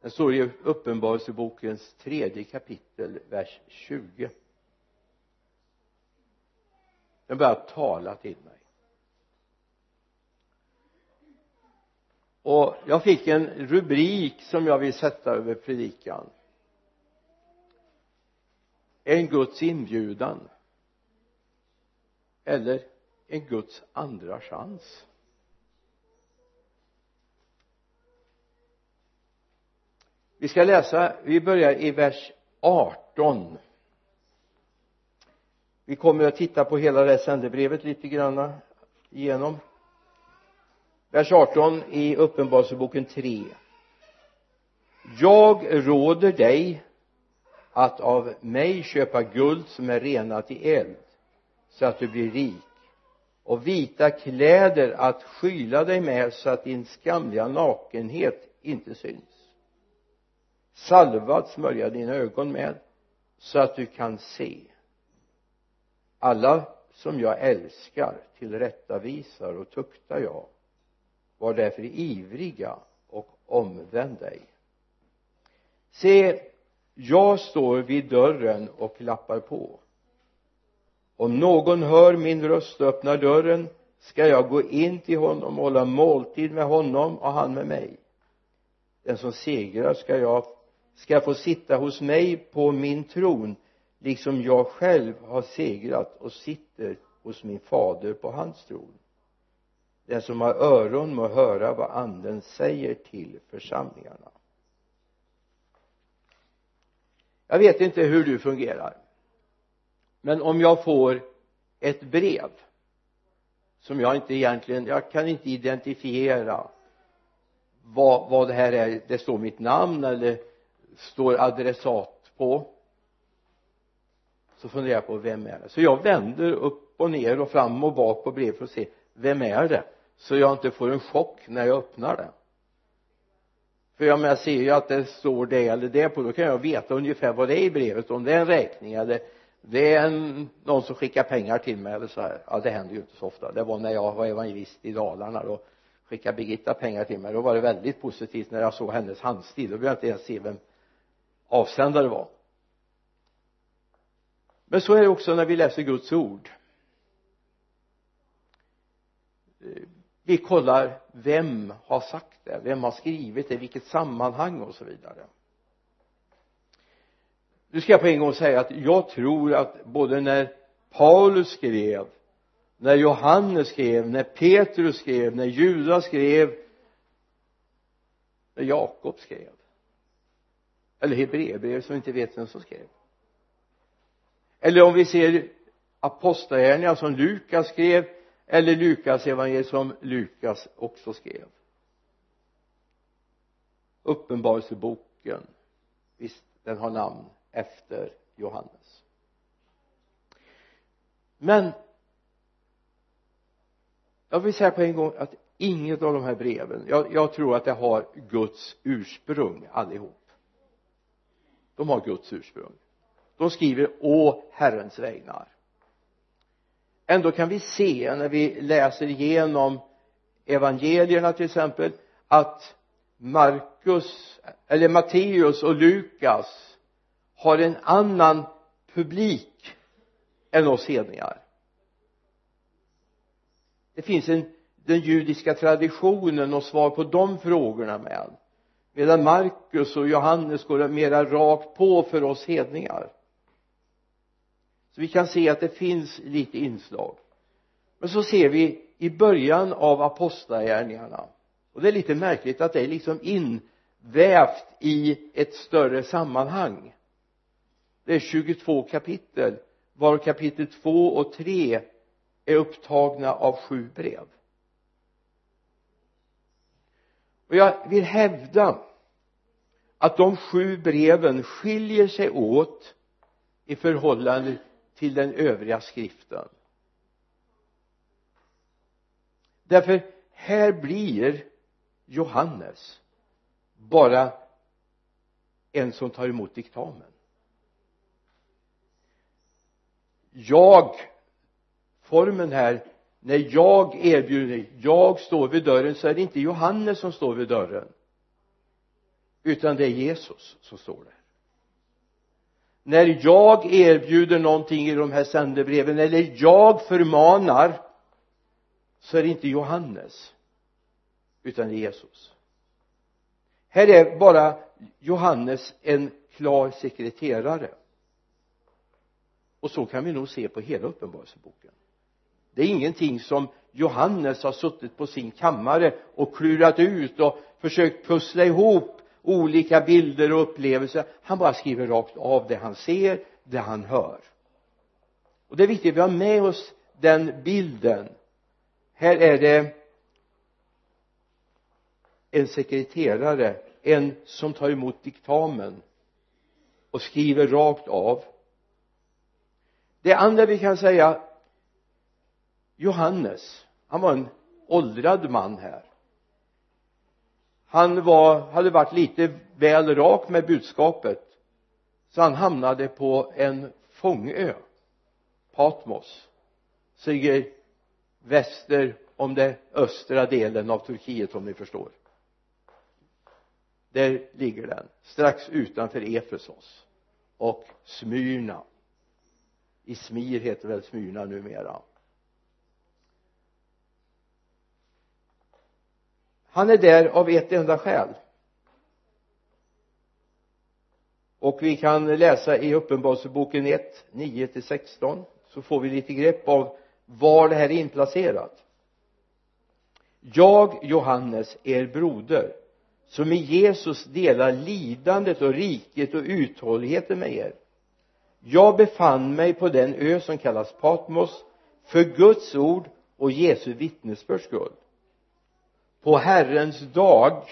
den står i uppenbarelsebokens tredje kapitel vers 20 den börjar tala till mig. Och jag fick en rubrik som jag vill sätta över predikan. En Guds inbjudan. Eller en Guds andra chans. Vi ska läsa, vi börjar i vers 18 vi kommer att titta på hela det sändebrevet lite grann igenom. Vers 18 i uppenbarelseboken 3 jag råder dig att av mig köpa guld som är renat i eld så att du blir rik och vita kläder att skyla dig med så att din skamliga nakenhet inte syns salva att smörja dina ögon med så att du kan se. Alla som jag älskar tillrättavisar och tuktar jag. Var därför ivriga och omvänd dig. Se jag står vid dörren och klappar på. Om någon hör min röst och öppnar dörren ska jag gå in till honom och hålla måltid med honom och han med mig. Den som segrar ska jag ska få sitta hos mig på min tron liksom jag själv har segrat och sitter hos min fader på hans tron. Den som har öron må höra vad anden säger till församlingarna. Jag vet inte hur du fungerar men om jag får ett brev som jag inte egentligen, jag kan inte identifiera vad, vad det här är, det står mitt namn eller står adressat på så funderar jag på vem är det? Så jag vänder upp och ner och fram och bak på brevet för att se vem är det? Så jag inte får en chock när jag öppnar det. För jag menar ser ju att det står det eller det på då kan jag veta ungefär vad det är i brevet. Om det är en räkning eller det är en, någon som skickar pengar till mig eller så här. Ja det händer ju inte så ofta. Det var när jag var evangelist i Dalarna då skickade Birgitta pengar till mig. Då var det väldigt positivt när jag såg hennes handstil. Då behövde jag inte ens se vem avsändare var. Men så är det också när vi läser Guds ord. Vi kollar vem har sagt det vem har skrivit det vilket sammanhang och så vidare. Nu ska jag på en gång säga att jag tror att både när Paulus skrev när Johannes skrev, när Petrus skrev, när Judas skrev när Jakob skrev eller Hebreerbrevet som vi inte vet vem som skrev. Eller om vi ser apostlagärningarna som Lukas skrev eller Lukas evangeliet som Lukas också skrev. Uppenbarelseboken. Visst den har namn efter Johannes. Men jag vill säga på en gång att inget av de här breven jag, jag tror att det har Guds ursprung allihop de har Guds ursprung. De skriver å Herrens vägnar. Ändå kan vi se när vi läser igenom evangelierna till exempel att Markus eller Matteus och Lukas har en annan publik än oss hedningar. Det finns en den judiska traditionen och svar på de frågorna med medan Markus och Johannes går mera rakt på för oss hedningar. Så vi kan se att det finns lite inslag. Men så ser vi i början av apostlagärningarna. Och det är lite märkligt att det är liksom invävt i ett större sammanhang. Det är 22 kapitel var kapitel 2 och 3 är upptagna av sju brev. Och jag vill hävda att de sju breven skiljer sig åt i förhållande till den övriga skriften. Därför här blir Johannes bara en som tar emot diktamen. Jag formen här när jag erbjuder jag står vid dörren så är det inte Johannes som står vid dörren. Utan det är Jesus som står där. När jag erbjuder någonting i de här sändebreven eller jag förmanar så är det inte Johannes utan det är Jesus. Här är bara Johannes en klar sekreterare. Och så kan vi nog se på hela uppenbarelseboken det är ingenting som Johannes har suttit på sin kammare och klurat ut och försökt pussla ihop olika bilder och upplevelser. Han bara skriver rakt av det han ser det han hör. Och det är viktigt att vi har med oss den bilden. Här är det en sekreterare en som tar emot diktamen och skriver rakt av. Det andra vi kan säga Johannes. Han var en åldrad man här. Han var, hade varit lite väl rak med budskapet så han hamnade på en fångö Patmos som ligger väster om den östra delen av Turkiet om ni förstår. Där ligger den strax utanför Efesos och Smyrna. Ismir heter väl Smyrna numera. Han är där av ett enda skäl. Och vi kan läsa i uppenbarelseboken 1 9 till 16 så får vi lite grepp av var det här är inplacerat. Jag Johannes er broder som i Jesus delar lidandet och riket och uthålligheten med er. Jag befann mig på den ö som kallas Patmos för Guds ord och Jesu vittnesbörds skull på Herrens dag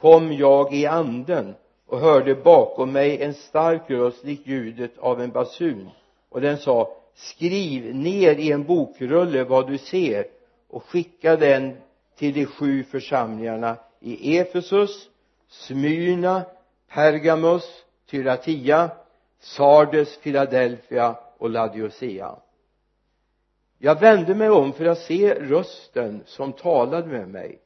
kom jag i anden och hörde bakom mig en stark röst likt ljudet av en basun. Och den sa skriv ner i en bokrulle vad du ser och skicka den till de sju församlingarna i Efesus, Smyrna, Pergamos, Tyratia, Sardes, Philadelphia och Laodicea jag vände mig om för att se rösten som talade med mig.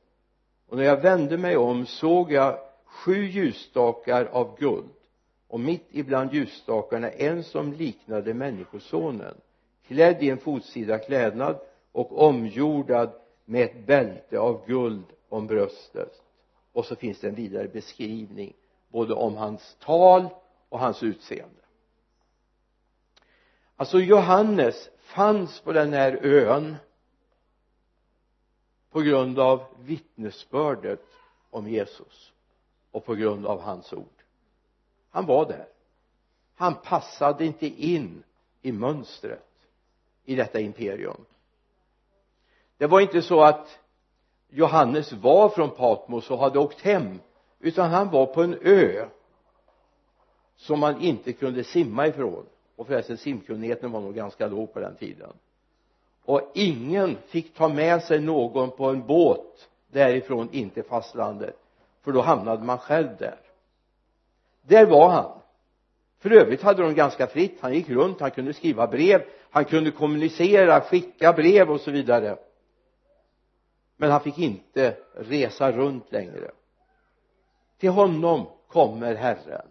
Och när jag vände mig om såg jag sju ljusstakar av guld. Och mitt ibland ljusstakarna en som liknade människosonen klädd i en fotsida klädnad och omgjordad med ett bälte av guld om bröstet. Och så finns det en vidare beskrivning både om hans tal och hans utseende alltså Johannes fanns på den här ön på grund av vittnesbördet om Jesus och på grund av hans ord. Han var där. Han passade inte in i mönstret i detta imperium. Det var inte så att Johannes var från Patmos och hade åkt hem utan han var på en ö som man inte kunde simma ifrån och förresten simkunnigheten var nog ganska låg på den tiden. Och ingen fick ta med sig någon på en båt därifrån in till fastlandet för då hamnade man själv där. Där var han. För övrigt hade de ganska fritt. Han gick runt, han kunde skriva brev han kunde kommunicera, skicka brev och så vidare. Men han fick inte resa runt längre. Till honom kommer Herren.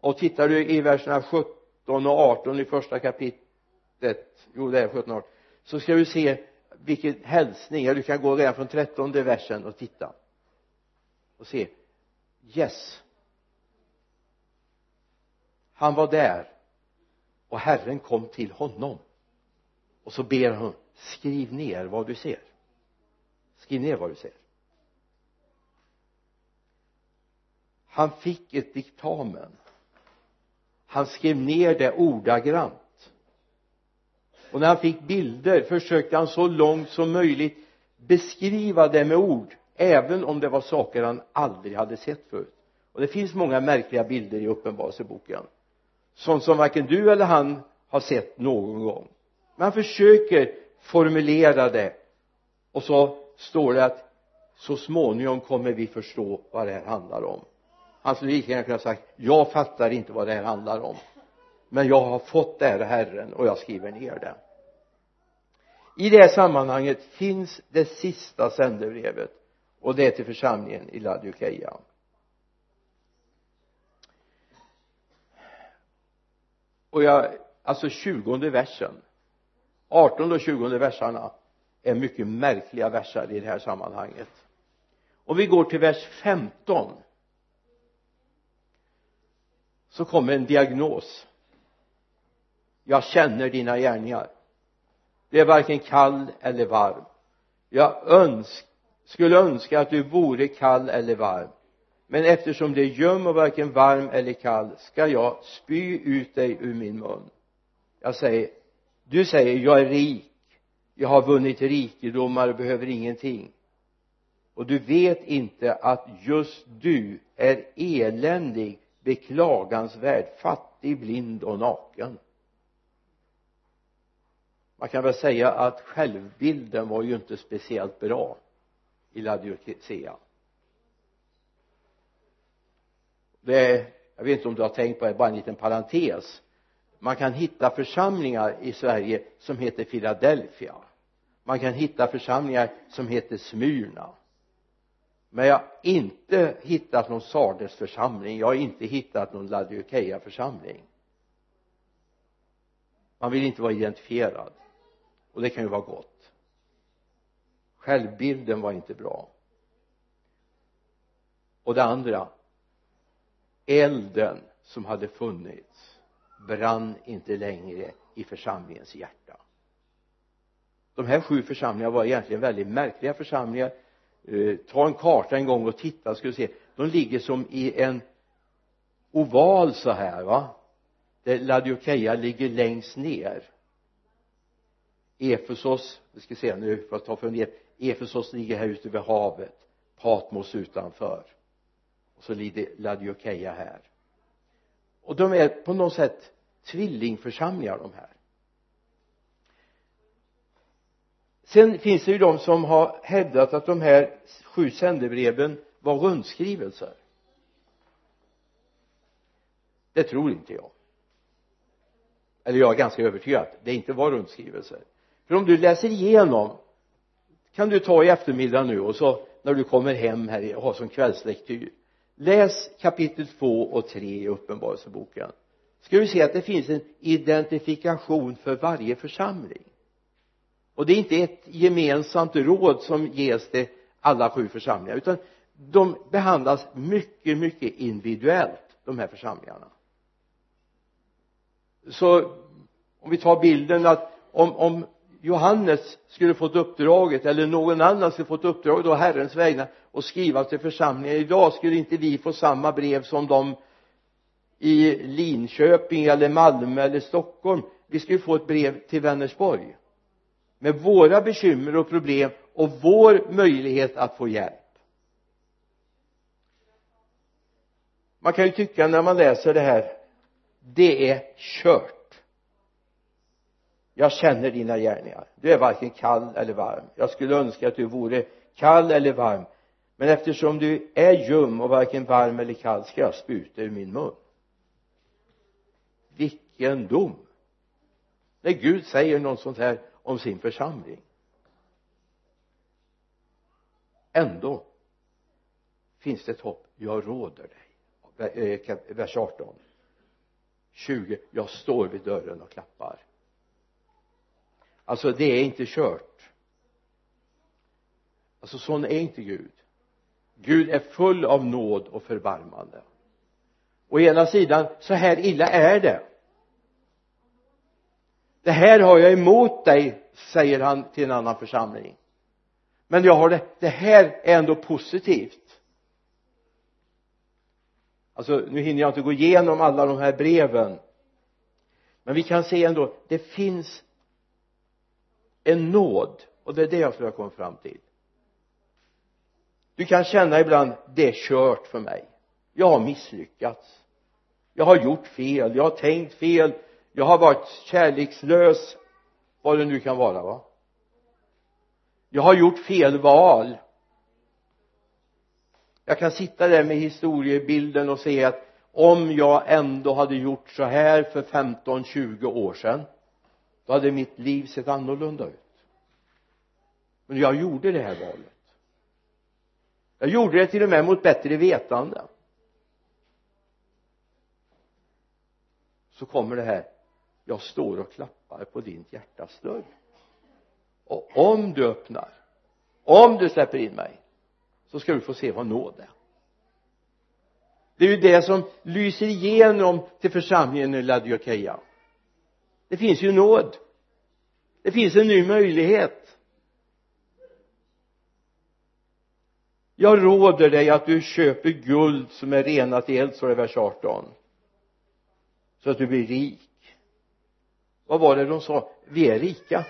Och tittar du i verserna 17 och 18 i första kapitlet. Jo det är 17 och 18 så ska du se vilken hälsning, ja du kan gå redan från trettonde versen och titta. Och se. Yes. Han var där. Och Herren kom till honom. Och så ber han skriv ner vad du ser. Skriv ner vad du ser. Han fick ett diktamen han skrev ner det ordagrant. Och när han fick bilder försökte han så långt som möjligt beskriva det med ord även om det var saker han aldrig hade sett förut. Och det finns många märkliga bilder i uppenbarelseboken. Sånt som varken du eller han har sett någon gång. Men han försöker formulera det. Och så står det att så småningom kommer vi förstå vad det här handlar om han skulle lika gärna kunna sagt jag fattar inte vad det här handlar om men jag har fått det här Herren och jag skriver ner det. I det här sammanhanget finns det sista sändebrevet och det är till församlingen i Laodikeia och jag alltså tjugonde versen artonde och tjugonde versarna är mycket märkliga versar i det här sammanhanget. Om vi går till vers 15 så kommer en diagnos. Jag känner dina gärningar. Det är varken kall eller varm. Jag önsk, skulle önska att du vore kall eller varm. Men eftersom det är göm och varken varm eller kall ska jag spy ut dig ur min mun. Jag säger du säger jag är rik. Jag har vunnit rikedomar och behöver ingenting. Och du vet inte att just du är eländig beklagansvärd fattig blind och naken. Man kan väl säga att självbilden var ju inte speciellt bra i Laodicea det är jag vet inte om du har tänkt på det bara en liten parentes. Man kan hitta församlingar i Sverige som heter Philadelphia. Man kan hitta församlingar som heter Smyrna men jag har inte hittat någon Sardes församling. Jag har inte hittat någon Laodikeia församling man vill inte vara identifierad. Och det kan ju vara gott. Självbilden var inte bra. Och det andra. Elden som hade funnits brann inte längre i församlingens hjärta. De här sju församlingarna var egentligen väldigt märkliga församlingar eh, ta en karta en gång och titta ska du se. De ligger som i en oval så här va? Där Ladiokeia ligger längst ner. Efesos vi ska se nu för att ta för ner Efesos ligger här ute vid havet Patmos utanför. Och så ligger Ladiokeia här. Och de är på något sätt tvillingförsamlingar de här. Sen finns det ju de som har hävdat att de här sju sändebreven var rundskrivelser. Det tror inte jag. Eller jag är ganska övertygad att det inte var rundskrivelser. För om du läser igenom kan du ta i eftermiddag nu och så när du kommer hem här och har som kvällslektyr läs kapitel 2 och 3 i uppenbarelseboken. Ska du se att det finns en identifikation för varje församling och det är inte ett gemensamt råd som ges till alla sju församlingar utan de behandlas mycket mycket individuellt de här församlingarna. Så om vi tar bilden att om, om Johannes skulle fått uppdraget eller någon annan skulle fått uppdraget då Herrens vägnar och skriva till församlingen idag skulle inte vi få samma brev som de i Linköping eller Malmö eller Stockholm. Vi skulle få ett brev till Vänersborg med våra bekymmer och problem och vår möjlighet att få hjälp. Man kan ju tycka när man läser det här det är kört. Jag känner dina gärningar. Du är varken kall eller varm. Jag skulle önska att du vore kall eller varm men eftersom du är ljum och varken varm eller kall ska jag spruta ur min mun. Vilken dom! När Gud säger något sånt här om sin församling. Ändå finns det ett hopp. Jag råder dig. Vers 18 20 jag står vid dörren och klappar. Alltså det är inte kört. Alltså sån är inte Gud. Gud är full av nåd och förbarmande. Å ena sidan så här illa är det det här har jag emot dig säger han till en annan församling. Men jag har det, det här är ändå positivt. Alltså nu hinner jag inte gå igenom alla de här breven. Men vi kan se ändå det finns en nåd och det är det jag skulle ha kommit fram till. Du kan känna ibland det är kört för mig. Jag har misslyckats. Jag har gjort fel jag har tänkt fel jag har varit kärlekslös vad det nu kan vara va? Jag har gjort fel val. Jag kan sitta där med historiebilden och se att om jag ändå hade gjort så här för 15-20 år sedan då hade mitt liv sett annorlunda ut. Men jag gjorde det här valet. Jag gjorde det till och med mot bättre vetande. Så kommer det här jag står och klappar på ditt hjärtas dörr. Och om du öppnar om du släpper in mig så ska du få se vad nåd är. Det är ju det som lyser igenom till församlingen i Ladiokeia det finns ju nåd. Det finns en ny möjlighet. Jag råder dig att du köper guld som är renat i eld står det i vers 18 så att du blir rik vad var det de sa? Vi är rika.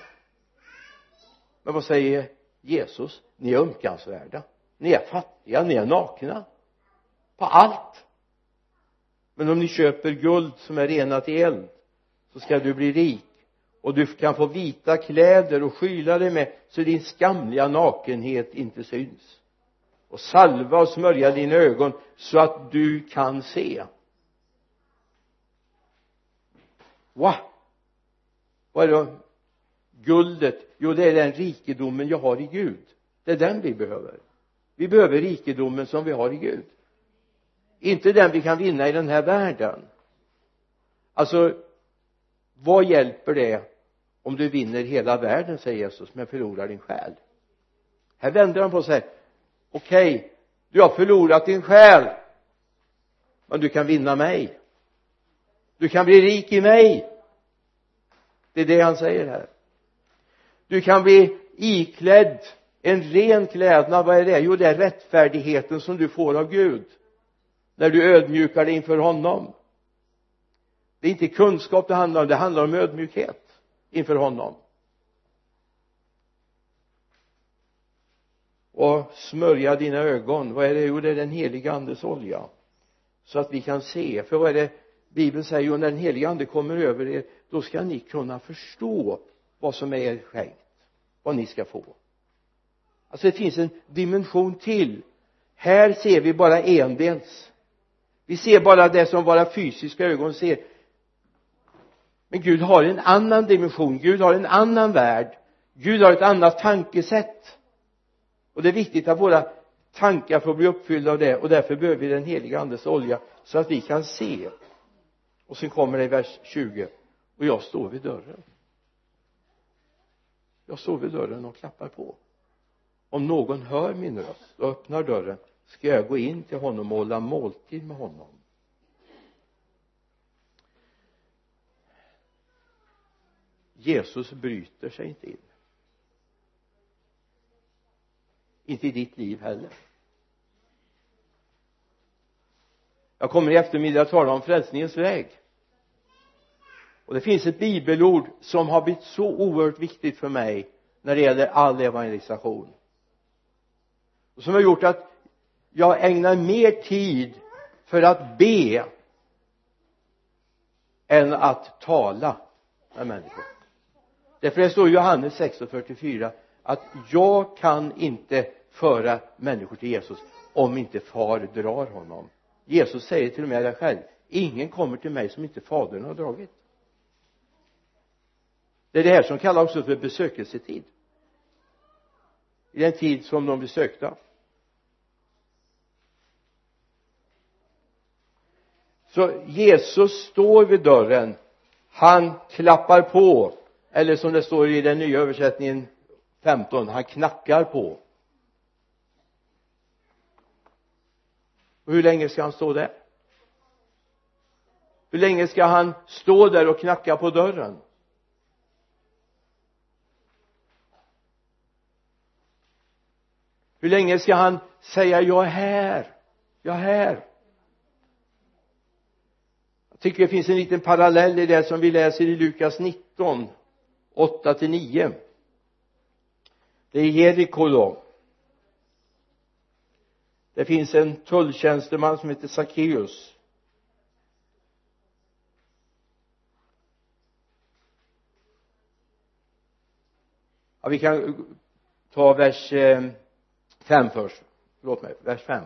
Men vad säger Jesus? Ni är ömkansvärda. Ni är fattiga, ni är nakna. På allt. Men om ni köper guld som är renat i eld så ska du bli rik. Och du kan få vita kläder och skyla dig med så din skamliga nakenhet inte syns. Och salva och smörja dina ögon så att du kan se. Wow! Vad är det guldet? Jo det är den rikedomen jag har i Gud. Det är den vi behöver. Vi behöver rikedomen som vi har i Gud. Inte den vi kan vinna i den här världen. Alltså vad hjälper det om du vinner hela världen säger Jesus men förlorar din själ? Här vänder han på sig. Okej okay, du har förlorat din själ men du kan vinna mig. Du kan bli rik i mig det är det han säger här. Du kan bli iklädd en ren klädnad. Vad är det? Jo det är rättfärdigheten som du får av Gud när du ödmjukar dig inför honom. Det är inte kunskap det handlar om. Det handlar om ödmjukhet inför honom. Och smörja dina ögon. Vad är det? Jo det är den heliga andes olja. Så att vi kan se. För vad är det bibeln säger? Jo när den heliga ande kommer över er då ska ni kunna förstå vad som är er skänkt vad ni ska få. Alltså det finns en dimension till. Här ser vi bara endels. Vi ser bara det som våra fysiska ögon ser. Men Gud har en annan dimension. Gud har en annan värld. Gud har ett annat tankesätt. Och det är viktigt att våra tankar får bli uppfyllda av det och därför behöver vi den heliga andes olja så att vi kan se. Och sen kommer det i vers 20 och jag står vid dörren. Jag står vid dörren och klappar på. Om någon hör min röst och öppnar dörren ska jag gå in till honom och hålla måltid med honom. Jesus bryter sig inte in. Inte i ditt liv heller. Jag kommer i eftermiddag att tala om frälsningens väg och det finns ett bibelord som har blivit så oerhört viktigt för mig när det gäller all evangelisation. Och som har gjort att jag ägnar mer tid för att be än att tala med människor. Därför det står i Johannes 16.44 att jag kan inte föra människor till Jesus om inte far drar honom. Jesus säger till och med det själv. Ingen kommer till mig som inte fadern har dragit det är det här som kallas också för besökelsetid. I den tid som de besökte. Så Jesus står vid dörren. Han klappar på. Eller som det står i den nya översättningen 15 han knackar på. Och hur länge ska han stå där? Hur länge ska han stå där och knacka på dörren? Hur länge ska han säga jag är här jag är här jag tycker det finns en liten parallell i det som vi läser i Lukas 19 8 till 9 det är Jeriko då. Det finns en tulltjänsteman som heter Sackeus ja vi kan ta vers eh, fem först förlåt mig vers fem.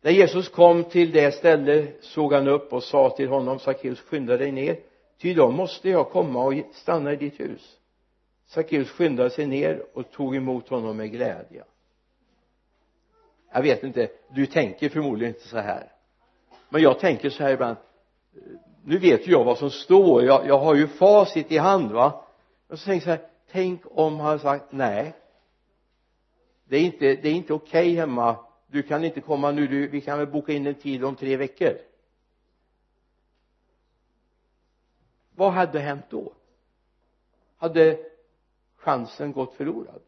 När Jesus kom till det ställe såg han upp och sa till honom Sackeus skynda dig ner ty då måste jag komma och stanna i ditt hus. Sackeus skyndade sig ner och tog emot honom med glädje. Jag vet inte du tänker förmodligen inte så här. Men jag tänker så här ibland. Nu vet ju jag vad som står. Jag, jag har ju facit i hand va? Och så tänker jag så här tänk om han sagt nej det är inte, det är inte okej okay hemma. Du kan inte komma nu. Du, vi kan väl boka in en tid om tre veckor. Vad hade hänt då? Hade chansen gått förlorad?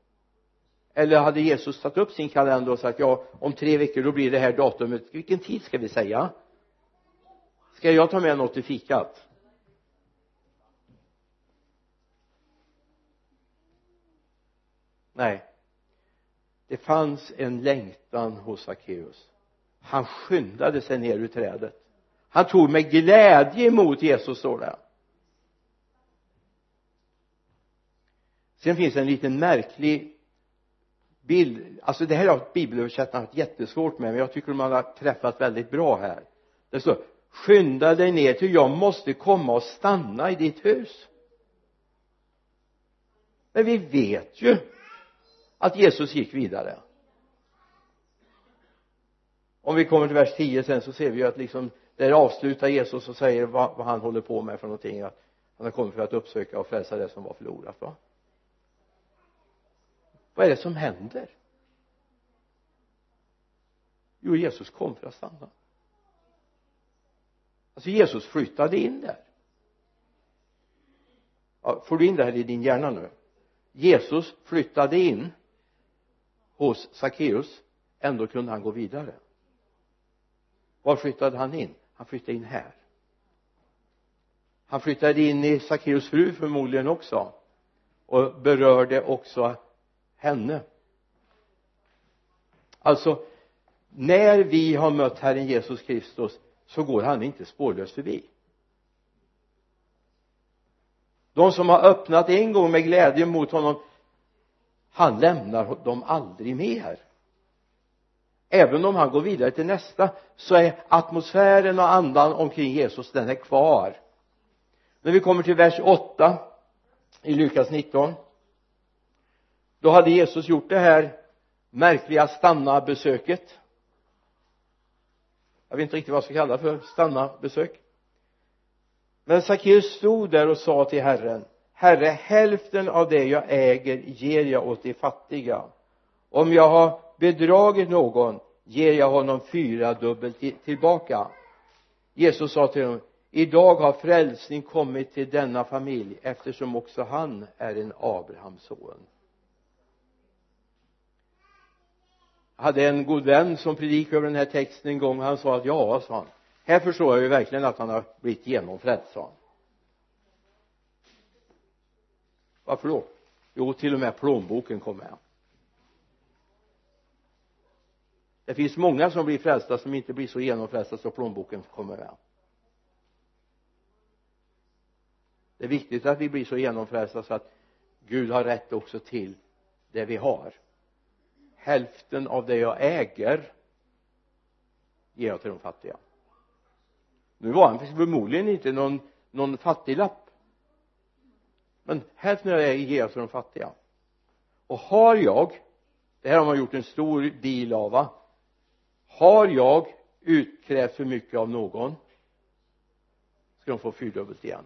Eller hade Jesus satt upp sin kalender och sagt ja om tre veckor då blir det här datumet. Vilken tid ska vi säga? Ska jag ta med något till fikat? Nej det fanns en längtan hos Sackeus han skyndade sig ner ur trädet. Han tog med glädje emot Jesus står det. Sen finns det en liten märklig bild. Alltså det här har bibelöversättarna haft jättesvårt med men jag tycker de har träffat väldigt bra här. Det står skynda dig ner till jag måste komma och stanna i ditt hus. Men vi vet ju att Jesus gick vidare. Om vi kommer till vers 10 sen så ser vi ju att liksom där avslutar Jesus och säger vad, vad han håller på med för någonting att han har kommit för att uppsöka och frälsa det som var förlorat va? Vad är det som händer? Jo Jesus kom för att stanna. Alltså Jesus flyttade in där. Ja, får du in det här i din hjärna nu? Jesus flyttade in hos Sackeus ändå kunde han gå vidare. Var flyttade han in? Han flyttade in här. Han flyttade in i Sackeus fru förmodligen också och berörde också henne. Alltså när vi har mött Herren Jesus Kristus så går han inte spårlöst förbi. De som har öppnat en gång med glädje mot honom han lämnar dem aldrig mer. Även om han går vidare till nästa så är atmosfären och andan omkring Jesus den är kvar. När vi kommer till vers 8 i Lukas 19 då hade Jesus gjort det här märkliga stanna besöket jag vet inte riktigt vad jag ska kalla det för stanna besök men Sackeus stod där och sa till Herren Herre hälften av det jag äger ger jag åt de fattiga. Om jag har bedragit någon ger jag honom fyra dubbelt tillbaka. Jesus sa till honom idag har frälsning kommit till denna familj eftersom också han är en Abrahams son. Jag hade en god vän som predikade över den här texten en gång. Han sa att ja sa han. Här förstår jag ju verkligen att han har blivit genomfrälst sa han. Varför då? Jo till och med plånboken kom med det finns många som blir frälsta som inte blir så genomfrälsta så plånboken kommer med det är viktigt att vi blir så genomfrälsta så att Gud har rätt också till det vi har. Hälften av det jag äger ger jag till de fattiga. Nu var han förmodligen inte någon någon fattiglapp men hälften av det jag ger jag till de fattiga. Och har jag det här har man gjort en stor deal av va? Har jag utkrävt för mycket av någon ska de få fyrdubbelt igen.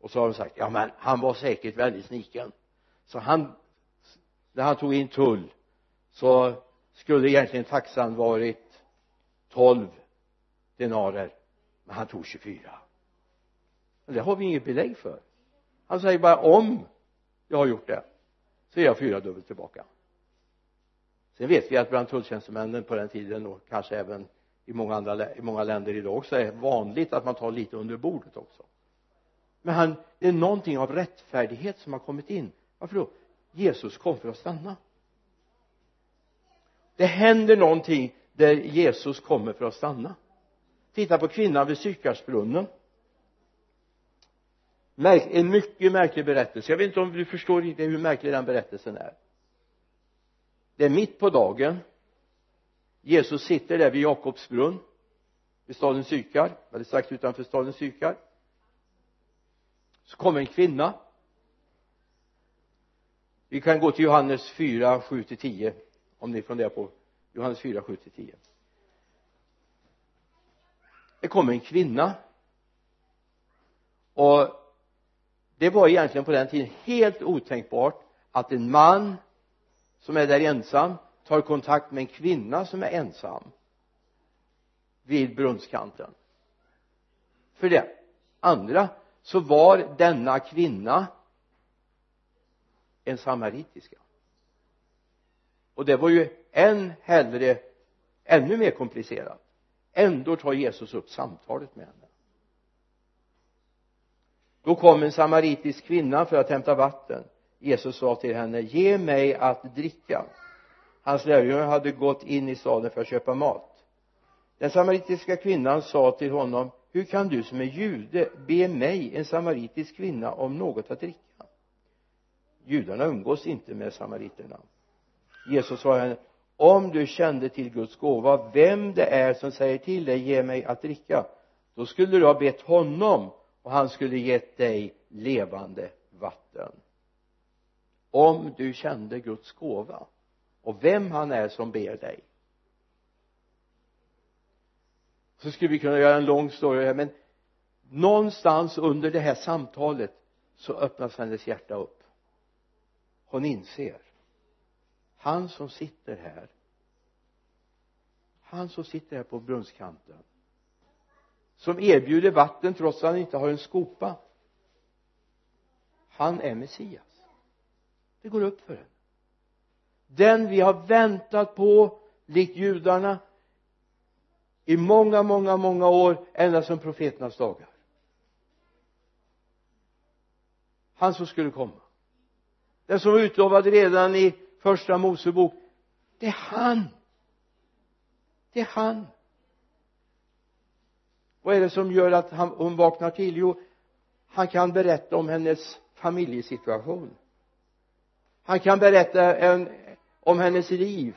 Och så har de sagt ja men han var säkert väldigt sniken. Så han när han tog in tull så skulle egentligen taxan varit 12 denarer men han tog 24 det har vi inget belägg för. Han säger bara om jag har gjort det så är jag fyra dubbelt tillbaka. Sen vet vi att bland tulltjänstemännen på den tiden och kanske även i många andra i många länder idag också är vanligt att man tar lite under bordet också. Men han det är någonting av rättfärdighet som har kommit in. Varför då? Jesus kom för att stanna. Det händer någonting där Jesus kommer för att stanna. Titta på kvinnan vid Sykarsbrunnen en mycket märklig berättelse. Jag vet inte om du förstår hur märklig den berättelsen är. Det är mitt på dagen. Jesus sitter där vid Jakobs brunn vid staden Sykar. Eller strax utanför staden Sykar. Så kommer en kvinna. Vi kan gå till Johannes 4, 7 till 10 om ni funderar på Johannes 4, 7 till 10 det kommer en kvinna. Och det var egentligen på den tiden helt otänkbart att en man som är där ensam tar kontakt med en kvinna som är ensam vid brunnskanten för det andra så var denna kvinna en samaritiska. Och det var ju än hellre ännu mer komplicerat ändå tar Jesus upp samtalet med henne då kom en samaritisk kvinna för att hämta vatten. Jesus sa till henne ge mig att dricka. Hans lärjungar hade gått in i staden för att köpa mat. Den samaritiska kvinnan sa till honom hur kan du som är jude be mig en samaritisk kvinna om något att dricka? Judarna umgås inte med samariterna. Jesus sa henne om du kände till Guds gåva vem det är som säger till dig ge mig att dricka då skulle du ha bett honom och han skulle gett dig levande vatten. Om du kände Guds gåva och vem han är som ber dig så skulle vi kunna göra en lång story här men någonstans under det här samtalet så öppnas hennes hjärta upp. Hon inser han som sitter här han som sitter här på brunnskanten som erbjuder vatten trots att han inte har en skopa. Han är Messias. Det går upp för henne den vi har väntat på likt judarna i många, många, många år ända sedan profeternas dagar. Han som skulle komma. Den som var utlovad redan i första Mosebok. Det är han. Det är han vad är det som gör att han, hon vaknar till? Jo han kan berätta om hennes familjesituation. Han kan berätta en, om hennes liv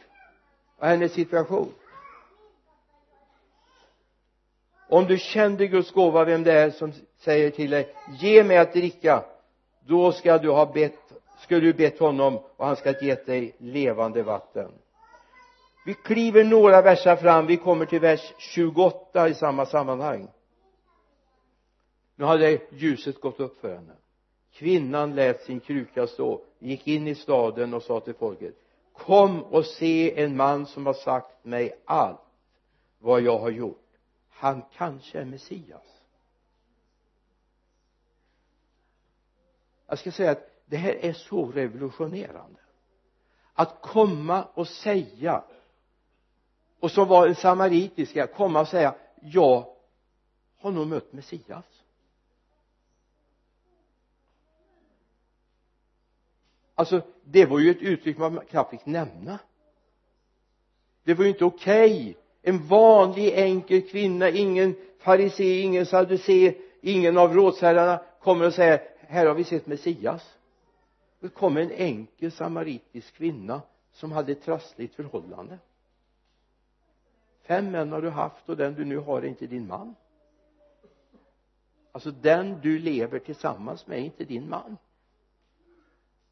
och hennes situation. Om du kände Guds gåva vem det är som säger till dig ge mig att dricka då ska du ha bett skulle du bett honom och han ska ge dig levande vatten vi kliver några verser fram. Vi kommer till vers 28 i samma sammanhang. Nu hade ljuset gått upp för henne. Kvinnan lät sin kruka stå gick in i staden och sa till folket kom och se en man som har sagt mig allt vad jag har gjort. Han kanske är Messias. Jag ska säga att det här är så revolutionerande. Att komma och säga och som var en samaritiska komma och säga jag har nog mött Messias. Alltså det var ju ett uttryck man knappt fick nämna. Det var ju inte okej. Okay. en vanlig enkel kvinna ingen farisé, ingen saducé ingen av rådsherrarna kommer och säger här har vi sett Messias. Det kom en enkel samaritisk kvinna som hade ett trassligt förhållande fem män har du haft och den du nu har är inte din man. Alltså den du lever tillsammans med är inte din man.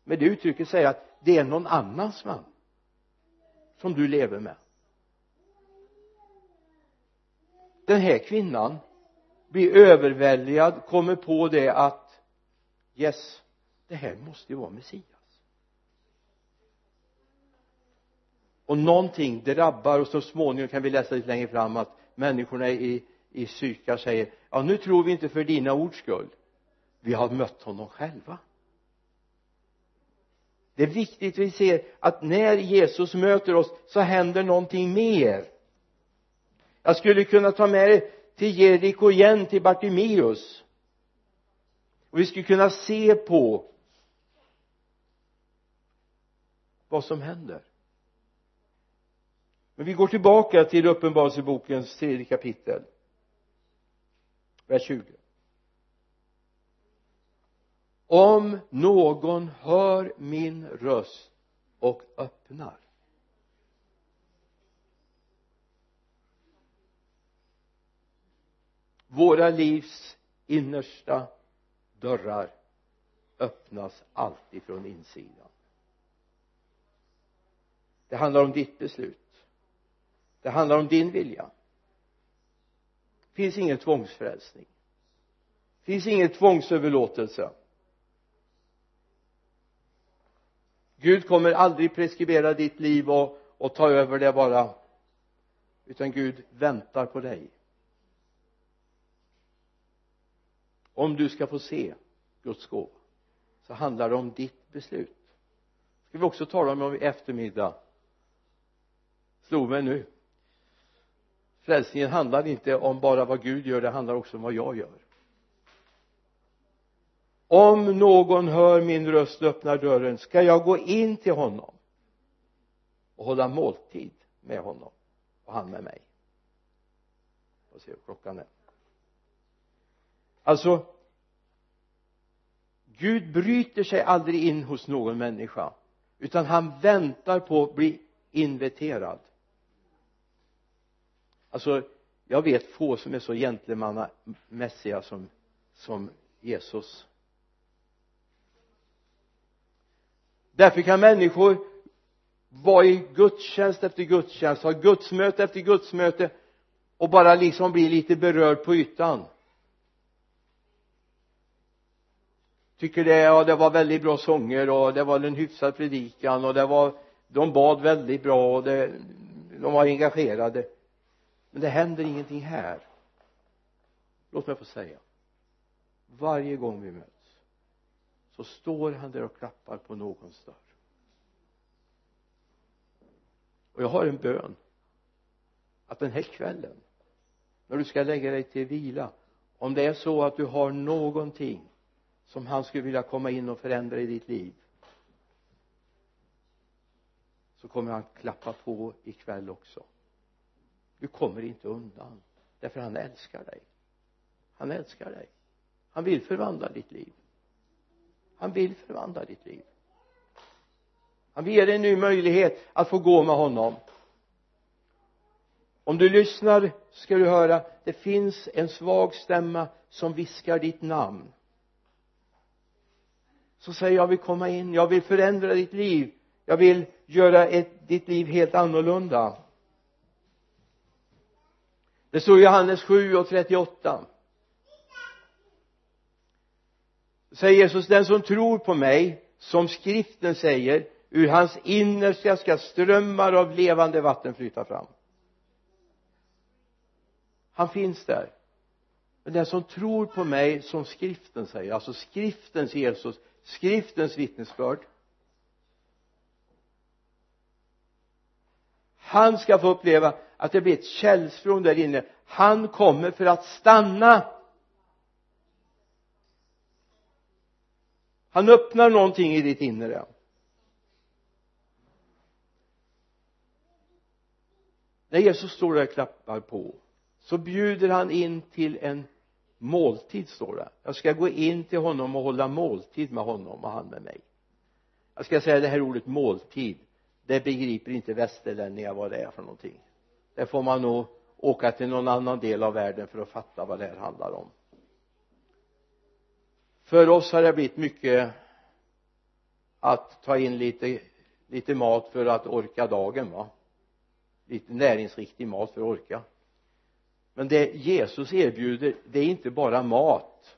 Med det uttrycket säger att det är någon annans man som du lever med. Den här kvinnan blir överväldigad kommer på det att yes det här måste ju vara Messias. Och någonting drabbar och så småningom kan vi läsa lite längre fram att människorna i, i Sykar säger ja nu tror vi inte för dina ords skull. Vi har mött honom själva. Det är viktigt vi ser att när Jesus möter oss så händer någonting mer. Jag skulle kunna ta med det till Jeriko igen till Bartimeus. Och vi skulle kunna se på vad som händer men vi går tillbaka till uppenbarelsebokens tredje kapitel vers 20 om någon hör min röst och öppnar. Våra livs innersta dörrar öppnas alltid från insidan. Det handlar om ditt beslut det handlar om din vilja. Finns ingen tvångsfrälsning. Finns ingen tvångsöverlåtelse. Gud kommer aldrig preskribera ditt liv och, och ta över det bara. Utan Gud väntar på dig. Om du ska få se Guds gåva så handlar det om ditt beslut. Ska vi också tala om i eftermiddag? Slog mig nu frälsningen handlar inte om bara vad Gud gör det handlar också om vad jag gör. Om någon hör min röst och öppnar dörren ska jag gå in till honom och hålla måltid med honom och han med mig? Och se hur klockan är. Alltså Gud bryter sig aldrig in hos någon människa utan han väntar på att bli inviterad alltså jag vet få som är så gentlemannamässiga som som Jesus. Därför kan människor vara i gudstjänst efter gudstjänst ha gudsmöte efter gudsmöte och bara liksom bli lite berörd på ytan. Tycker det, ja det var väldigt bra sånger och det var en hyfsad predikan och det var de bad väldigt bra och det, de var engagerade men det händer ingenting här. Låt mig få säga. Varje gång vi möts så står han där och klappar på någons dörr. Och jag har en bön att den här kvällen när du ska lägga dig till vila om det är så att du har någonting som han skulle vilja komma in och förändra i ditt liv så kommer han klappa på ikväll också du kommer inte undan därför han älskar dig. Han älskar dig. Han vill förvandla ditt liv. Han vill förvandla ditt liv. Han vill ge dig en ny möjlighet att få gå med honom. Om du lyssnar ska du höra det finns en svag stämma som viskar ditt namn. Så säger jag vill komma in jag vill förändra ditt liv. Jag vill göra ett, ditt liv helt annorlunda det står i Johannes 7 och 38 säger Jesus den som tror på mig som skriften säger ur hans innersta ska strömmar av levande vatten flyta fram. Han finns där. Men den som tror på mig som skriften säger alltså skriftens Jesus skriftens vittnesbörd han ska få uppleva att det blir ett källsprång där inne. Han kommer för att stanna. Han öppnar någonting i ditt inre. När Jesus står där och klappar på så bjuder han in till en måltid står det. Jag ska gå in till honom och hålla måltid med honom och han med mig. Jag ska säga det här ordet måltid det begriper inte västerlänningar vad det är för någonting det får man nog åka till någon annan del av världen för att fatta vad det här handlar om. För oss har det blivit mycket att ta in lite lite mat för att orka dagen va? Lite näringsriktig mat för att orka. Men det Jesus erbjuder det är inte bara mat.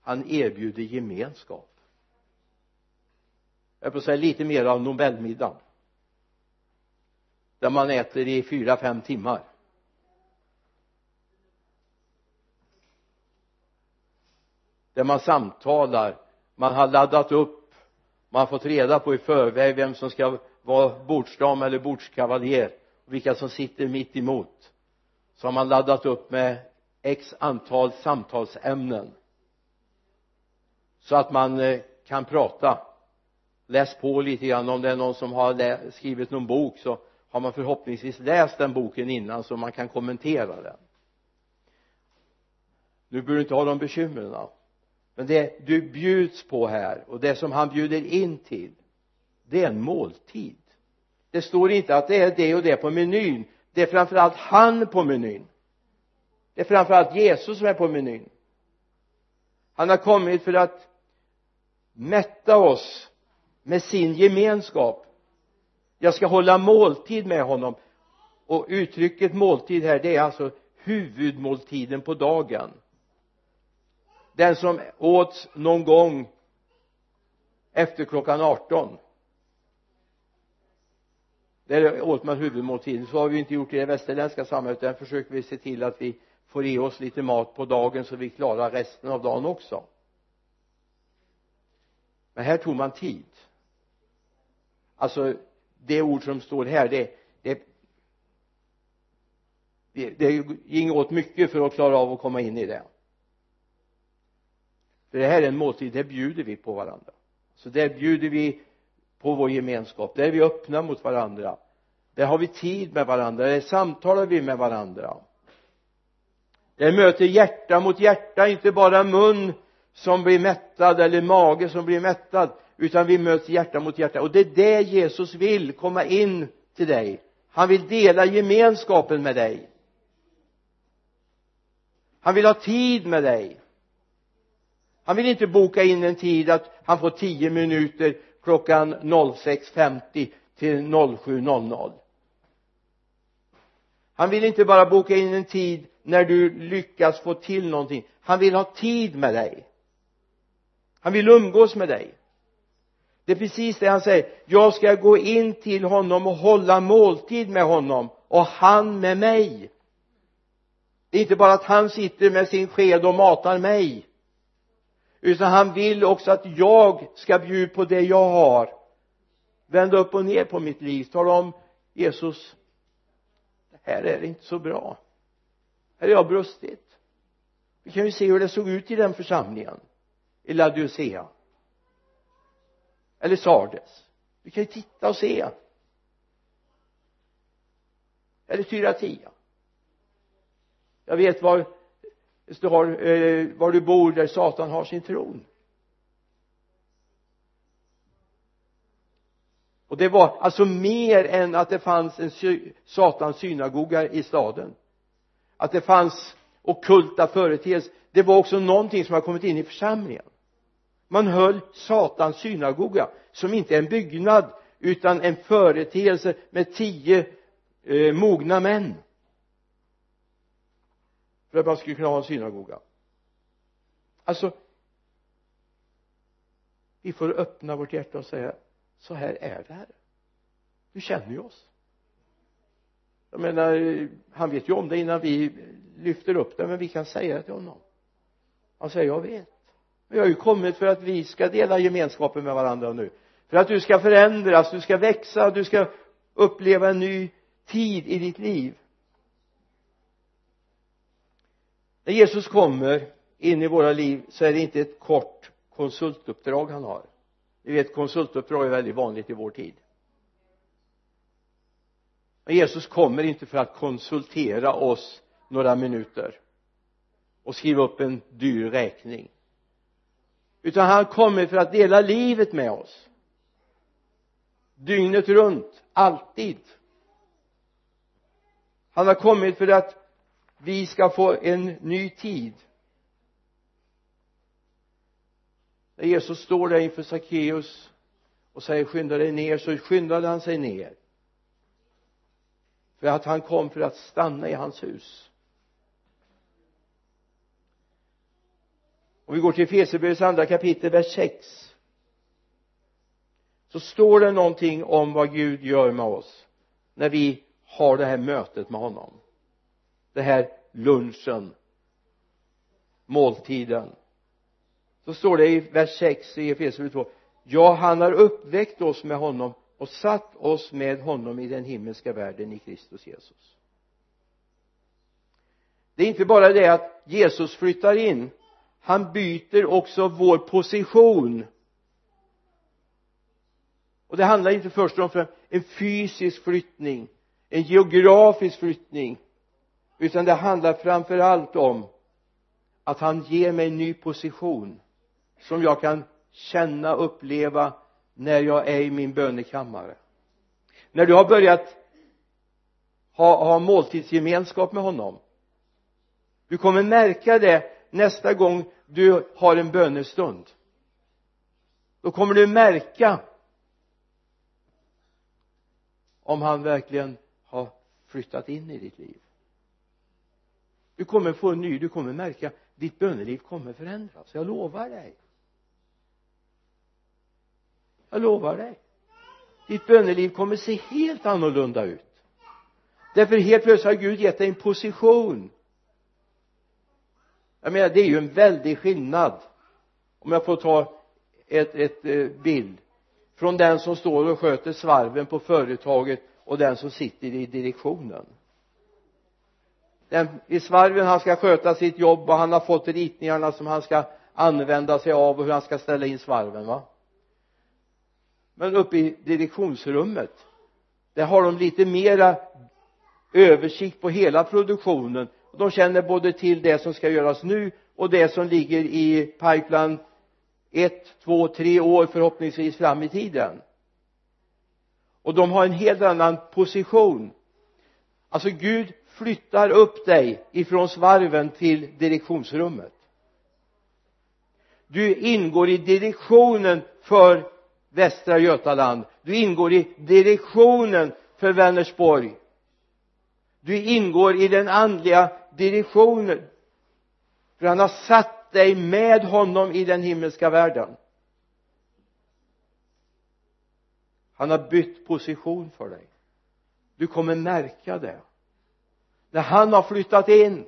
Han erbjuder gemenskap. Jag på att säga lite mer av nobelmiddagen där man äter i fyra fem timmar. Där man samtalar man har laddat upp man har fått reda på i förväg vem som ska vara bordsdam eller bordskavaljer vilka som sitter mitt emot. Så har man laddat upp med x antal samtalsämnen. Så att man eh, kan prata. Läs på lite grann. Om det är någon som har skrivit någon bok så har man förhoppningsvis läst den boken innan så man kan kommentera den. Nu behöver du inte ha de bekymren men det du bjuds på här och det som han bjuder in till det är en måltid. Det står inte att det är det och det på menyn. Det är framförallt han på menyn. Det är framförallt Jesus som är på menyn. Han har kommit för att mätta oss med sin gemenskap jag ska hålla måltid med honom. Och uttrycket måltid här det är alltså huvudmåltiden på dagen. Den som åts någon gång efter klockan 18 där åt man huvudmåltiden. Så har vi inte gjort i det västerländska samhället. Utan försöker vi se till att vi får i oss lite mat på dagen så vi klarar resten av dagen också. Men här tog man tid. Alltså det ord som står här det det det, det gick åt mycket för att klara av att komma in i det. För det här är en måltid, där bjuder vi på varandra. Så där bjuder vi på vår gemenskap där är vi öppna mot varandra. Där har vi tid med varandra där samtalar vi med varandra. Där möter hjärta mot hjärta inte bara mun som blir mättad eller mage som blir mättad utan vi möts hjärta mot hjärta. Och det är det Jesus vill komma in till dig. Han vill dela gemenskapen med dig. Han vill ha tid med dig. Han vill inte boka in en tid att han får tio minuter klockan 06.50 till 07.00 han vill inte bara boka in en tid när du lyckas få till någonting. Han vill ha tid med dig. Han vill umgås med dig det är precis det han säger. Jag ska gå in till honom och hålla måltid med honom. Och han med mig. Det är inte bara att han sitter med sin sked och matar mig. Utan han vill också att jag ska bjuda på det jag har. Vända upp och ner på mitt liv. Tala om Jesus det här är inte så bra. Här har jag brustit. Vi kan ju se hur det såg ut i den församlingen i Laodicea eller Sardes. Vi kan ju titta och se. Eller Tyratia jag vet var står eh, var du bor där Satan har sin tron. Och det var alltså mer än att det fanns en satans synagoga i staden. Att det fanns okulta företeelser. Det var också någonting som har kommit in i församlingen man höll satans synagoga som inte är en byggnad utan en företeelse med tio eh, mogna män. För att man skulle kunna ha en synagoga. Alltså vi får öppna vårt hjärta och säga så här är det här. Du känner ju oss. Jag menar han vet ju om det innan vi lyfter upp det men vi kan säga det till honom. Han säger jag vet jag har ju kommit för att vi ska dela gemenskapen med varandra nu. För att du ska förändras, du ska växa, du ska uppleva en ny tid i ditt liv. När Jesus kommer in i våra liv så är det inte ett kort konsultuppdrag han har. Ni vet konsultuppdrag är väldigt vanligt i vår tid. Men Jesus kommer inte för att konsultera oss några minuter och skriva upp en dyr räkning utan han kommer för att dela livet med oss. Dygnet runt, alltid. Han har kommit för att vi ska få en ny tid. När Jesus står där inför Sackeus och säger skynda dig ner så skyndade han sig ner. För att han kom för att stanna i hans hus. Om vi går till Efesierbrevets andra kapitel vers 6 så står det någonting om vad Gud gör med oss när vi har det här mötet med honom. Det här lunchen måltiden. Så står det i vers 6 i Efesierbrevet 2 ja han har uppväckt oss med honom och satt oss med honom i den himmelska världen i Kristus Jesus. Det är inte bara det att Jesus flyttar in han byter också vår position. Och det handlar inte först och främst om en fysisk flyttning en geografisk flyttning utan det handlar framför allt om att han ger mig en ny position som jag kan känna, uppleva när jag är i min bönekammare. När du har börjat ha, ha måltidsgemenskap med honom du kommer märka det nästa gång du har en bönestund. Då kommer du märka om han verkligen har flyttat in i ditt liv. Du kommer få en ny, du kommer märka ditt böneliv kommer förändras, jag lovar dig. Jag lovar dig. Ditt böneliv kommer se helt annorlunda ut. Därför helt plötsligt har Gud gett dig en position jag menar det är ju en väldig skillnad. Om jag får ta ett, ett eh, bild från den som står och sköter svarven på företaget och den som sitter i direktionen. Den i svarven han ska sköta sitt jobb och han har fått ritningarna som han ska använda sig av och hur han ska ställa in svarven va? Men uppe i direktionsrummet där har de lite mera översikt på hela produktionen de känner både till det som ska göras nu och det som ligger i pipeline ett, två, tre år förhoppningsvis fram i tiden. Och de har en helt annan position. Alltså Gud flyttar upp dig ifrån svarven till direktionsrummet. Du ingår i direktionen för Västra Götaland. Du ingår i direktionen för Vänersborg. Du ingår i den andliga direktionen för han har satt dig med honom i den himmelska världen. Han har bytt position för dig. Du kommer märka det. När han har flyttat in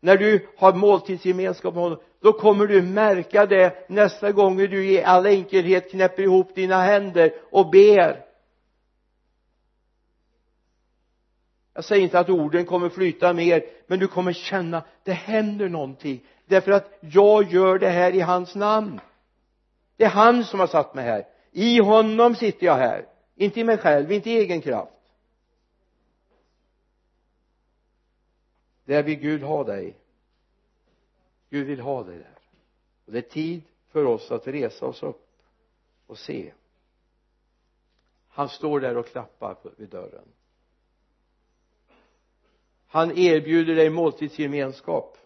när du har måltidsgemenskap med honom då kommer du märka det nästa gång du i all enkelhet knäpper ihop dina händer och ber. Jag säger inte att orden kommer flyta mer men du kommer känna det händer någonting. Därför att jag gör det här i hans namn. Det är han som har satt mig här. I honom sitter jag här. Inte i mig själv, inte i egen kraft. Där vill Gud ha dig. Gud vill ha dig där. Och det är tid för oss att resa oss upp och se. Han står där och klappar vid dörren han erbjuder dig måltidsgemenskap.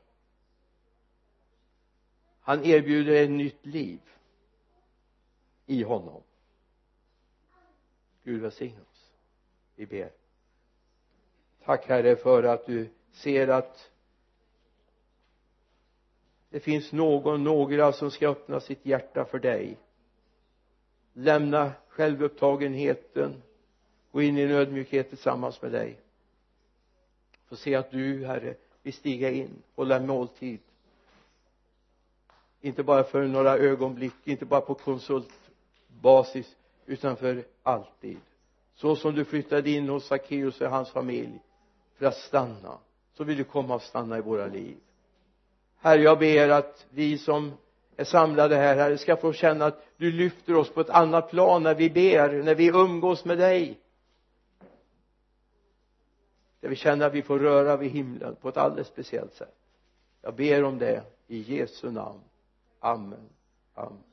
Han erbjuder dig ett nytt liv i honom. Gud välsigne oss. Vi ber. Tack herre för att du ser att det finns någon, några som ska öppna sitt hjärta för dig. Lämna självupptagenheten. Gå in i en ödmjukhet tillsammans med dig få se att du herre vill stiga in hålla en måltid. Inte bara för några ögonblick inte bara på konsultbasis utan för alltid. Så som du flyttade in hos Sackeus och hans familj för att stanna så vill du komma och stanna i våra liv. Herre jag ber att vi som är samlade här herre ska få känna att du lyfter oss på ett annat plan när vi ber när vi umgås med dig där vi känner att vi får röra vid himlen på ett alldeles speciellt sätt. Jag ber om det i Jesu namn. Amen. Amen.